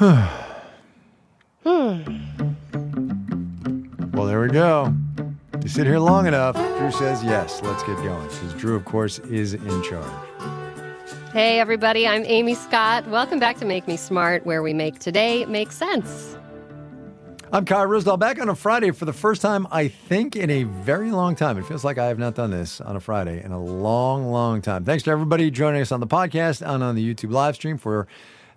Hmm. Well, there we go. You sit here long enough. Drew says yes. Let's get going. Because Drew, of course, is in charge. Hey, everybody, I'm Amy Scott. Welcome back to Make Me Smart, where we make today make sense. I'm Kai Ryssdal back on a Friday for the first time, I think, in a very long time. It feels like I have not done this on a Friday in a long, long time. Thanks to everybody joining us on the podcast and on the YouTube live stream for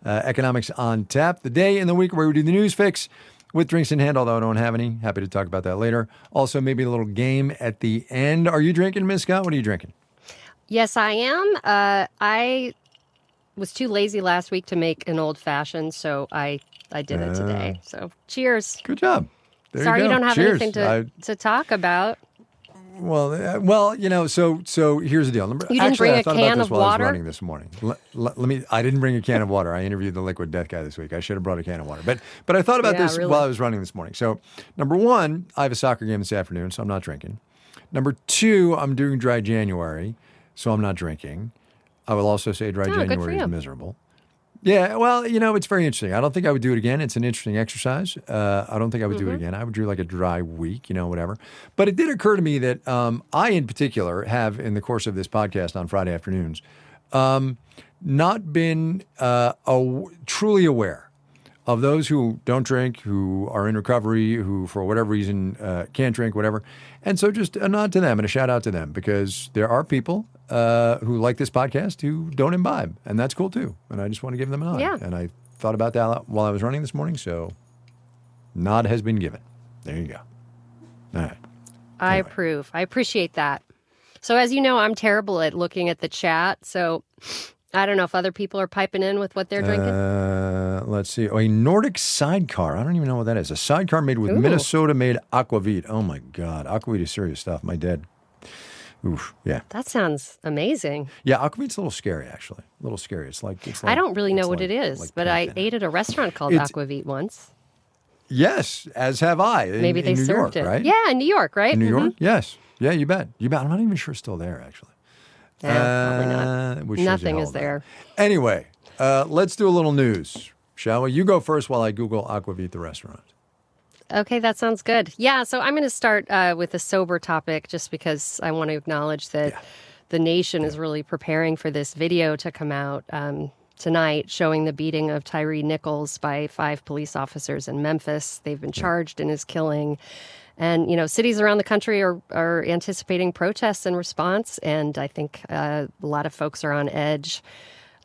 uh, Economics on Tap, the day in the week where we do the news fix with drinks in hand, although I don't have any. Happy to talk about that later. Also, maybe a little game at the end. Are you drinking, Miss Scott? What are you drinking? Yes, I am. Uh, I was too lazy last week to make an old fashioned, so I I did it today. So cheers. Good job. There Sorry you, you, don't have Cheers. anything to, I- to talk about. Well, uh, well, you know, so so here's the deal. Number, You didn't actually, bring I a thought can about this of while water? I was running this morning. Let, let, let me. I didn't bring a can of water. I interviewed the liquid death guy this week. I should have brought a can of water. But but I thought about Yeah, this really. while I was running this morning. So number one, I have a soccer game this afternoon, so I'm not drinking. Number two, I'm doing dry January, so I'm not drinking. I will also say dry Oh, January is miserable. Yeah, well, you know, it's very interesting. I don't think I would do it again. It's an interesting exercise. Uh, I don't think I would do Mm-hmm. it again. I would do like a dry week, you know, whatever. But it did occur to me that um, I, in particular, have in the course of this podcast on Friday afternoons, um, not been uh, aw- truly aware of those who don't drink, who are in recovery, who for whatever reason uh, can't drink, whatever. And so just a nod to them and a shout out to them because there are people uh, who like this podcast who don't imbibe, and that's cool too. And I just want to give them a nod. Yeah. And I thought about that while I was running this morning, so nod has been given. There you go. All right. I Anyway. approve. I appreciate that. So, as you know, I'm terrible at looking at the chat. So, I don't know if other people are piping in with what they're drinking. Uh, let's see. Oh, a Nordic sidecar. I don't even know what that is. A sidecar made with Minnesota made aquavit. Oh my God. Aquavit is serious stuff. My dad. Oof. Yeah. that sounds amazing. Yeah. Aquavit's a little scary, actually. A little scary. It's like, it's like I don't really know what like- it is, like but I ate at a restaurant called It's- Aquavit once. Yes, as have I. in- Maybe they New served York, it. right? Yeah, in New York, right? In New Mhm. York? Yes. Yeah, you bet. You bet. I'm not even sure it's still there, actually. Yeah, probably not. Uh, Nothing is there. Anyway, uh, let's do a little news, shall we? You go first while I Google Aquavit the restaurant. Okay, that sounds good. Yeah, so I'm going to start uh, with a sober topic just because I want to acknowledge that the nation is really preparing for this video to come out um, tonight showing the beating of Tyre Nichols by five police officers in Memphis. They've been charged in his killing. And, you know, cities around the country are, are anticipating protests in response. And I think uh, a lot of folks are on edge.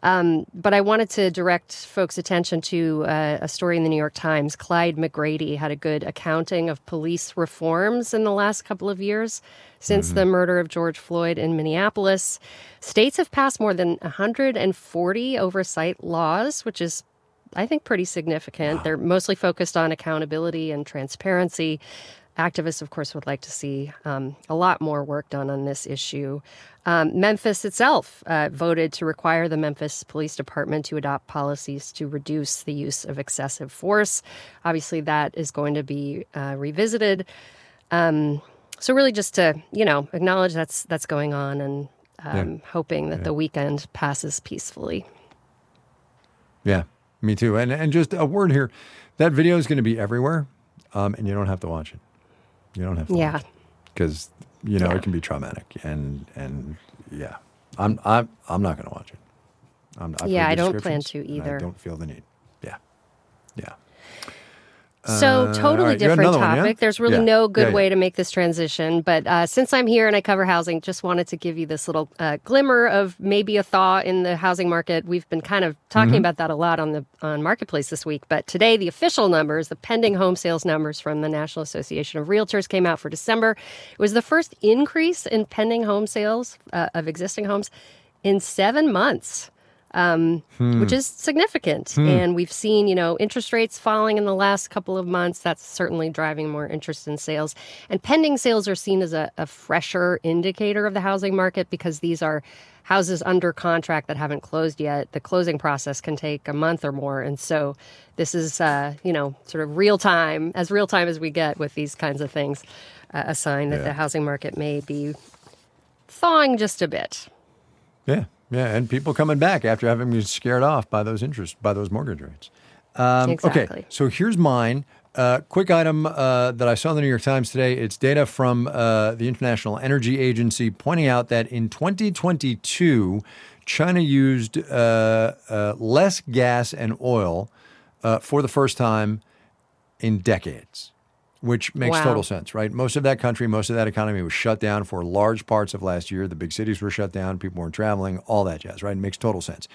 Um, but I wanted to direct folks' attention to uh, a story in the New York Times. Clyde McGrady had a good accounting of police reforms in the last couple of years since the murder of George Floyd in Minneapolis. States have passed more than 140 oversight laws, which is I think pretty significant. They're mostly focused on accountability and transparency. Activists, of course, would like to see um, a lot more work done on this issue. Um, Memphis itself uh, voted to require the Memphis Police Department to adopt policies to reduce the use of excessive force. Obviously, that is going to be uh, revisited. Um, so, really, just to you know acknowledge that's that's going on, and um, hoping that the weekend passes peacefully. Yeah, me too. And and just a word here, that video is going to be everywhere, um, and you don't have to watch it. You don't have to. Yeah. Because you know Yeah. it can be traumatic, and and yeah, I'm I'm I'm not going to watch it. I'm, Yeah, I don't plan to either. I don't feel the need. Yeah, yeah. So, Uh, totally all right, different another one, topic. yeah? There's really Yeah. no good Yeah, way to make this transition. But uh, since I'm here and I cover housing, just wanted to give you this little uh, glimmer of maybe a thaw in the housing market. We've been kind of talking Mm-hmm. about that a lot on the on Marketplace this week. But today, the official numbers, the pending home sales numbers from the National Association of Realtors, came out for December. It was the first increase in pending home sales uh, of existing homes in seven months um, which is significant. And we've seen, you know, interest rates falling in the last couple of months. That's certainly driving more interest in sales. And pending sales are seen as a, a fresher indicator of the housing market because these are houses under contract that haven't closed yet. The closing process can take a month or more. And so this is, uh, you know, sort of real time, as real time as we get with these kinds of things, uh, a sign that Yeah. the housing market may be thawing just a bit. Yeah, yeah, and people coming back after having been scared off by those interest by those mortgage rates. Um, Exactly. Okay, so here's mine. Uh, quick item uh, that I saw in the New York Times today. It's data from uh, the International Energy Agency pointing out that in 2022, China used uh, uh, less gas and oil uh, for the first time in decades, which makes Wow. total sense, right? Most of that country, most of that economy was shut down for large parts of last year. The big cities were shut down, people weren't traveling, all that jazz, right? It makes total sense.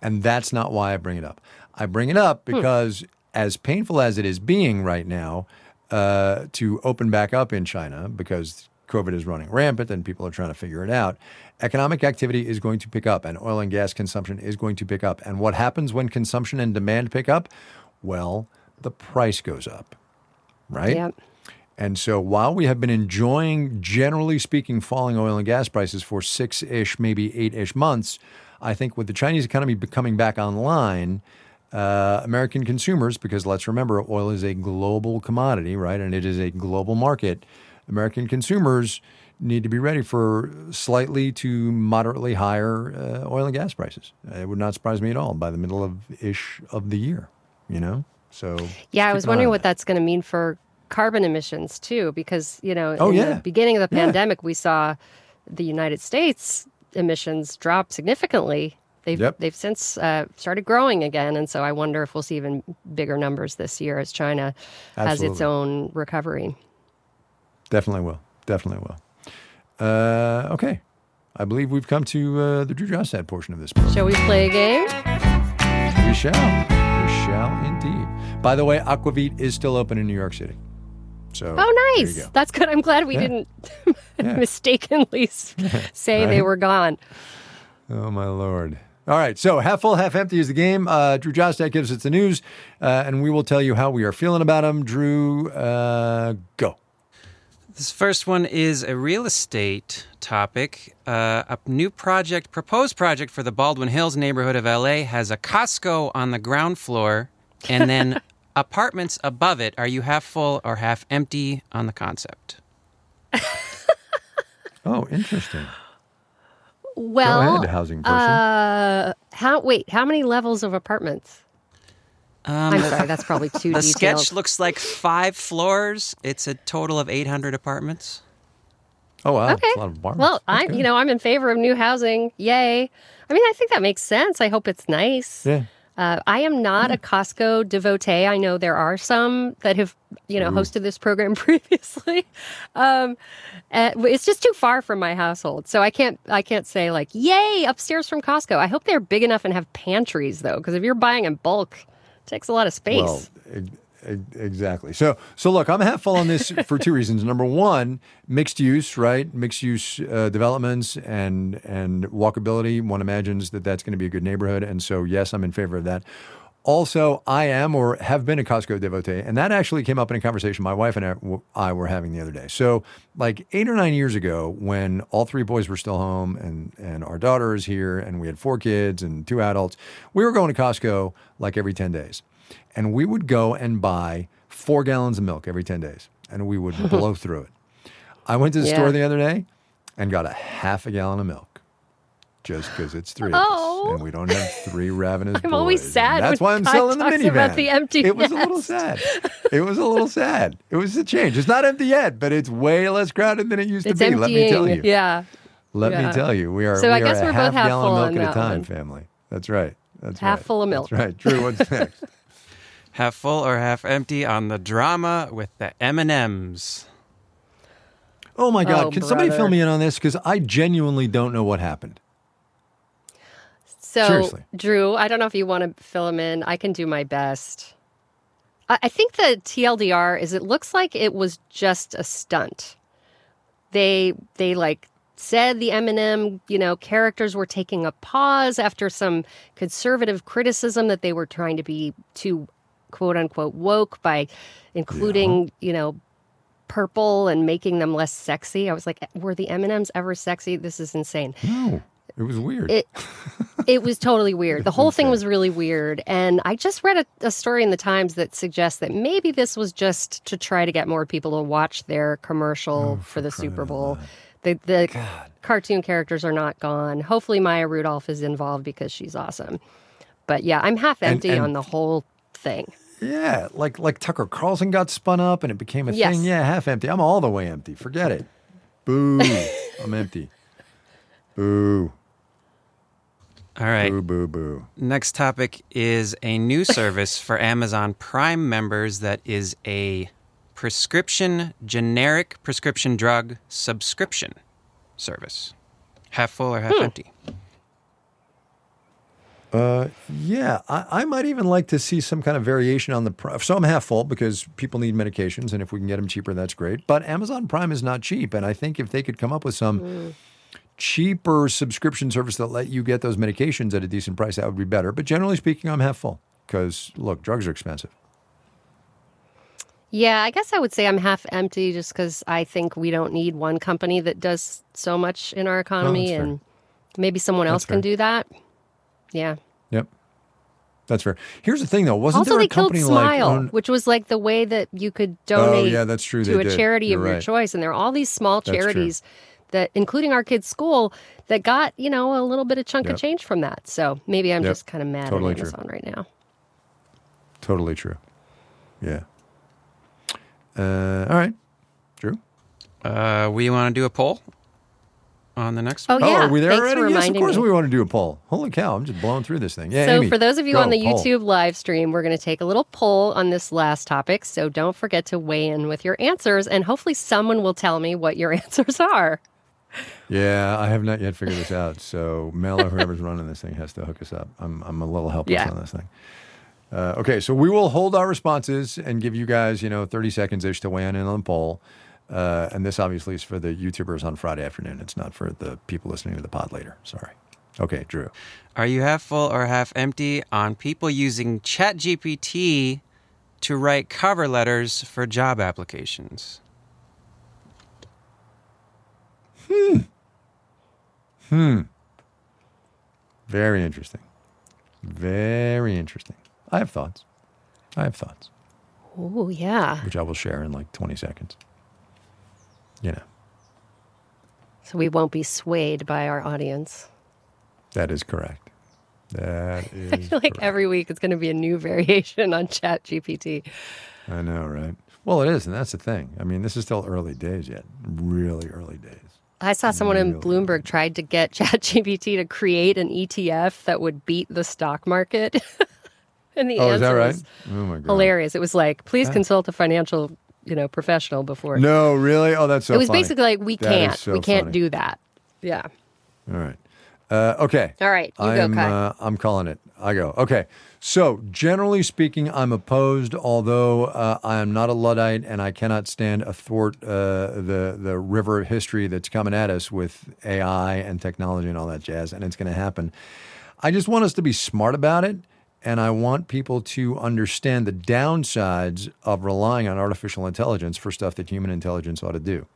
And that's not why I bring it up. I bring it up because, as painful as it is being right now, uh, to open back up in China because COVID is running rampant and people are trying to figure it out, economic activity is going to pick up and oil and gas consumption is going to pick up. And what happens when consumption and demand pick up? Well, the price goes up, right? Yep. And so while we have been enjoying, generally speaking, falling oil and gas prices for six ish, maybe eight ish months, I think with the Chinese economy coming back online, uh, American consumers, because let's remember, oil is a global commodity, right? And it is a global market. American consumers need to be ready for slightly to moderately higher uh, oil and gas prices. It would not surprise me at all by the middle of ish of the year, you know? So Yeah, I was wondering what that. that's going to mean for carbon emissions too, because you know, Oh, in yeah. the beginning of the Yeah. pandemic, we saw the United States emissions drop significantly. They've Yep. they've since uh, started growing again, and so I wonder if we'll see even bigger numbers this year as China has its own recovery. Definitely will. Definitely will. Uh, okay. I believe we've come to uh, the Drew Jostad portion of this program. Shall we play a game? We shall. We shall indeed. By the way, Aquavit is still open in New York City. So Oh, nice. go. That's good. I'm glad we Yeah. didn't Yeah. mistakenly s- say they were gone. Oh my lord! All right, so half full, half empty is the game. Uh, Drew Jostad gives us the news, uh, and we will tell you how we are feeling about him. Drew, uh, go. This first one is a real estate topic. Uh, a new project, proposed project for the Baldwin Hills neighborhood of LA has a Costco on the ground floor and then apartments above it. Are you half full or half empty on the concept? Oh, interesting. Well, go ahead, housing person. Uh, how? Wait, how many levels of apartments? Um, I'm sorry, that's probably too the detailed. sketch looks like five floors. It's a total of 800 apartments. oh wow, Okay. That's a lot of apartments. Well, That's I'm good. you know I'm in favor of new housing. Yay! I mean, I think that makes sense. I hope it's nice. yeah. Uh, I am not a Costco devotee. I know there are some that have, you know, hosted this program previously. Um, uh, it's just too far from my household, so I can't. I can't say like, "Yay, upstairs from Costco." I hope they're big enough and have pantries though, because if you're buying in bulk, it takes a lot of space. Well, e- exactly. So, so look, I'm half full on this for two reasons. Number one, mixed use, right? Mixed use uh, developments and and walkability. One imagines that that's going to be a good neighborhood, and so yes, I'm in favor of that. Also, I am or have been a Costco devotee, and that actually came up in a conversation my wife and I, I were having the other day. So, like eight or nine years ago, when all three boys were still home and and our daughter is here, and we had four kids and two adults, we were going to Costco like every ten days, and we would go and buy four gallons of milk every ten days, and we would blow through it. I went to the Yeah. store the other day and got a half a gallon of milk. Just because it's three of Oh. us and we don't have three ravenous I'm always boys. And sad That's why I'm God selling the minivan. about the empty It was a little sad. It was a little sad. It was a change. It's not empty yet, but it's way less crowded than it used it's to be. Let me tell you. Yeah. Let Yeah. me tell you. We are. So we I guess are we're both half full of milk at a time, one. family. That's right. That's Half right. full of milk. That's right. Drew, what's next? Half full or half empty on the drama with the M&Ms. Oh my God! Oh, Can somebody fill me in on this? Because I genuinely don't know what happened. So, Seriously. Drew, I don't know if you want to fill him in. I can do my best. I, I think the TLDR is it looks like it was just a stunt. They they like said the M&M, you know, characters were taking a pause after some conservative criticism that they were trying to be too quote unquote woke by including, you know, purple and making them less sexy. I was like, were the M&Ms ever sexy? This is insane. No, it was weird. It it was totally weird. The whole thing was really weird. And I just read a, a story in the Times that suggests that maybe this was just to try to get more people to watch their commercial oh, for the Super Bowl. The the cartoon characters are not gone. Hopefully Maya Rudolph is involved because she's awesome. But yeah, I'm half And- empty and- on the whole thing. Yeah, like like Tucker Carlson got spun up and it became a Yes. thing. Yeah, half empty. I'm all the way empty. Forget it. Boo. I'm empty. Boo. All right. Boo boo boo. Next topic is a new service for Amazon Prime members that is a prescription, generic prescription drug subscription service. Half full or half hmm. empty? Uh, yeah, I, I might even like to see some kind of variation on the. So I'm half full because people need medications, and if we can get them cheaper, that's great. But Amazon Prime is not cheap, and I think if they could come up with some cheaper subscription service that let you get those medications at a decent price, that would be better. But generally speaking, I'm half full because look, drugs are expensive. Yeah, I guess I would say I'm half empty just because I think we don't need one company that does so much in our economy, and maybe someone else fair. can do that. Yeah. Yep, that's fair. Here's the thing, though, wasn't also, there they a company killed like? Smile, own- which was like the way that you could donate Oh, yeah, that's true, to a did. charity You're of your choice. And there are all these small That's true. charities that, including our kids' school, that got, you know, a little bit of chunk Yep. of change from that. So maybe I'm Yep. just kind of mad Totally at true. Amazon right now. Totally true. Yeah. Uh, all right, Drew. Uh, we want to do a poll on the next Oh, one? Oh, yeah. are we there Thanks already? for yes, of course me. we want to do a poll. Holy cow, I'm just blowing through this thing. Yeah, so Amy, for those of you go, on the poll. YouTube live stream, we're going to take a little poll on this last topic. So don't forget to weigh in with your answers, and hopefully someone will tell me what your answers are. Yeah, I have not yet figured this out. So Mel or whoever's running this thing has to hook us up. I'm, I'm a little helpless Yeah. on this thing. Uh, okay, so we will hold our responses and give you guys, you know, 30 seconds ish to weigh in on the poll. Uh, and this obviously is for the YouTubers on Friday afternoon. It's not for the people listening to the pod later. Sorry. Okay, Drew. Are you half full or half empty on people using ChatGPT to write cover letters for job applications? Hmm. Hmm. Very interesting. Very interesting. I have thoughts. I have thoughts, Oh, yeah. which I will share in like 20 seconds. You know, So we won't be swayed by our audience. that is correct. That is I feel like correct. every week it's going to be a new variation on Chat GPT. I know, right? Well, it is, and that's the thing. I mean, this is still early days yet. Really early days. I saw someone in Really? Bloomberg tried to get ChatGPT to create an ETF that would beat the stock market. and the Oh, answer is that right? was Oh my god. hilarious. It was like, please consult a financial, you know, professional before. No, really? Oh, that's so it was funny. basically like, we That can't, so we can't funny. do that. Yeah. All right. Uh, okay. All right, you I go, Kai. uh, I'm calling it. I go. Okay. So, generally speaking, I'm opposed, although uh, I am not a Luddite and I cannot stand athwart uh, the, the river of history that's coming at us with AI and technology and all that jazz, and it's going to happen. I just want us to be smart about it, and I want people to understand the downsides of relying on artificial intelligence for stuff that human intelligence ought to do.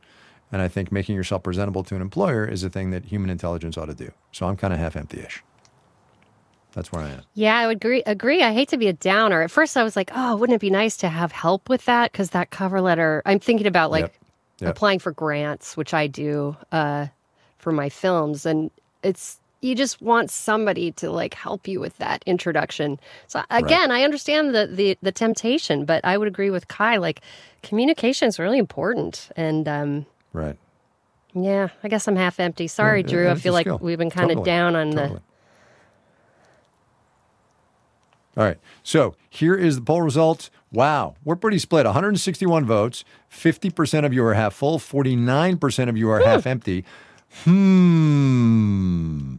And I think making yourself presentable to an employer is a thing that human intelligence ought to do. So I'm kind of half empty ish. That's where I am. Yeah, I would agree. Agree. I hate to be a downer. At first, I was like, "Oh, wouldn't it be nice to have help with that?" Because that cover letter, I'm thinking about like Yep. Yep. applying for grants, which I do uh, for my films, and it's you just want somebody to like help you with that introduction. So again, I understand the the the temptation, but I would agree with Kai. Like, communication is really important, and um, Right. yeah, I guess I'm half empty. Sorry, Yeah, Drew. I feel like skill. we've been kind of down on Totally. the. All right. So here is the poll results. Wow. We're pretty split 161 votes. 50% of you are half full, 49% of you are half empty. Hmm.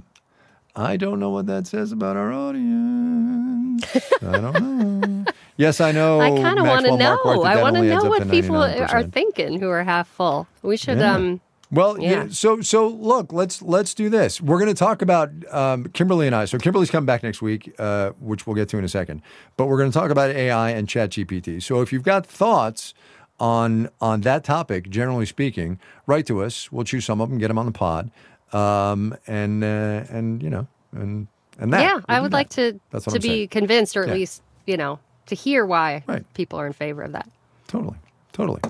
I don't know what that says about our audience. I don't know. Yes, I know. I kind of want to know. I want to know what people 99%. are thinking who are half full. We should Yeah. um Well, yeah. Yeah. so so look, let's let's do this. We're going to talk about um, Kimberly and I. So Kimberly's coming back next week, uh, which we'll get to in a second. But we're going to talk about AI and ChatGPT. So if you've got thoughts on on that topic, generally speaking, write to us. We'll choose some of them, get them on the pod, um, and uh, and you know and and that. yeah, I would that. like to That's to I'm be saying. convinced or at Yeah. least, you know, to hear why Right. people are in favor of that. Totally. Totally.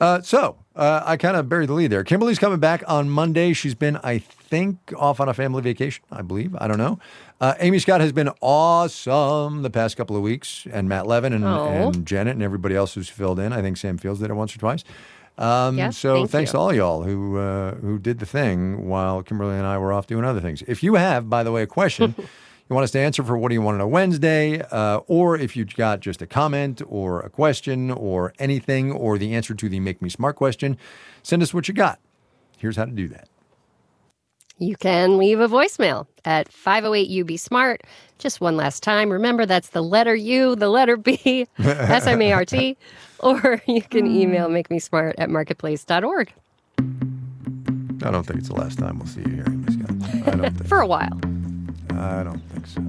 Uh, so uh, I kind of buried the lead there. Kimberly's coming back on Monday. She's been, I think, off on a family vacation, I believe. I don't know. Uh, Amy Scott has been awesome the past couple of weeks, and Matt Levin and, Oh. and Janet and everybody else who's filled in. I think Sam Fields did it once or twice. Um, Yes, so thank thanks you. to all y'all who uh, who did the thing while Kimberly and I were off doing other things. If you have, by the way, a question you want us to answer for What Do You Want to Know Wednesday, uh, or if you've got just a comment or a question or anything or the answer to the Make Me Smart question, send us what you got. Here's how to do that. You can leave a voicemail at 508 UB Smart. Just one last time. Remember, that's the letter U, the letter B, S M A R T. Or you can hmm. email make me smart at marketplace.org I don't think it's the last time we'll see you here, Amy Scott. I don't think for a while. I don't think so.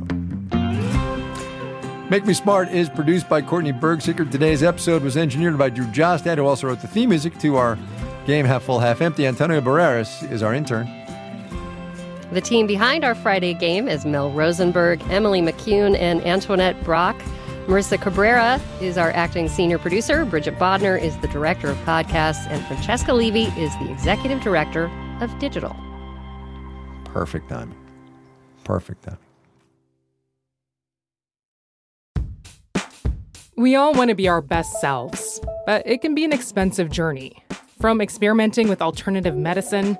Make Me Smart is produced by Courtney Bergsieker. Today's episode was engineered by Drew Jostad, who also wrote the theme music to our game Half Full, Half Empty. Antonio Barreras is our intern. The team behind our Friday game is Mel Rosenberg, Emily McCune, and Antoinette Brock. Marissa Cabrera is our acting senior producer. Bridget Bodner is the director of podcasts, and Francesca Levy is the executive director of digital. Perfect timing. Perfect timing. We all want to be our best selves, but it can be an expensive journey. From experimenting with alternative medicine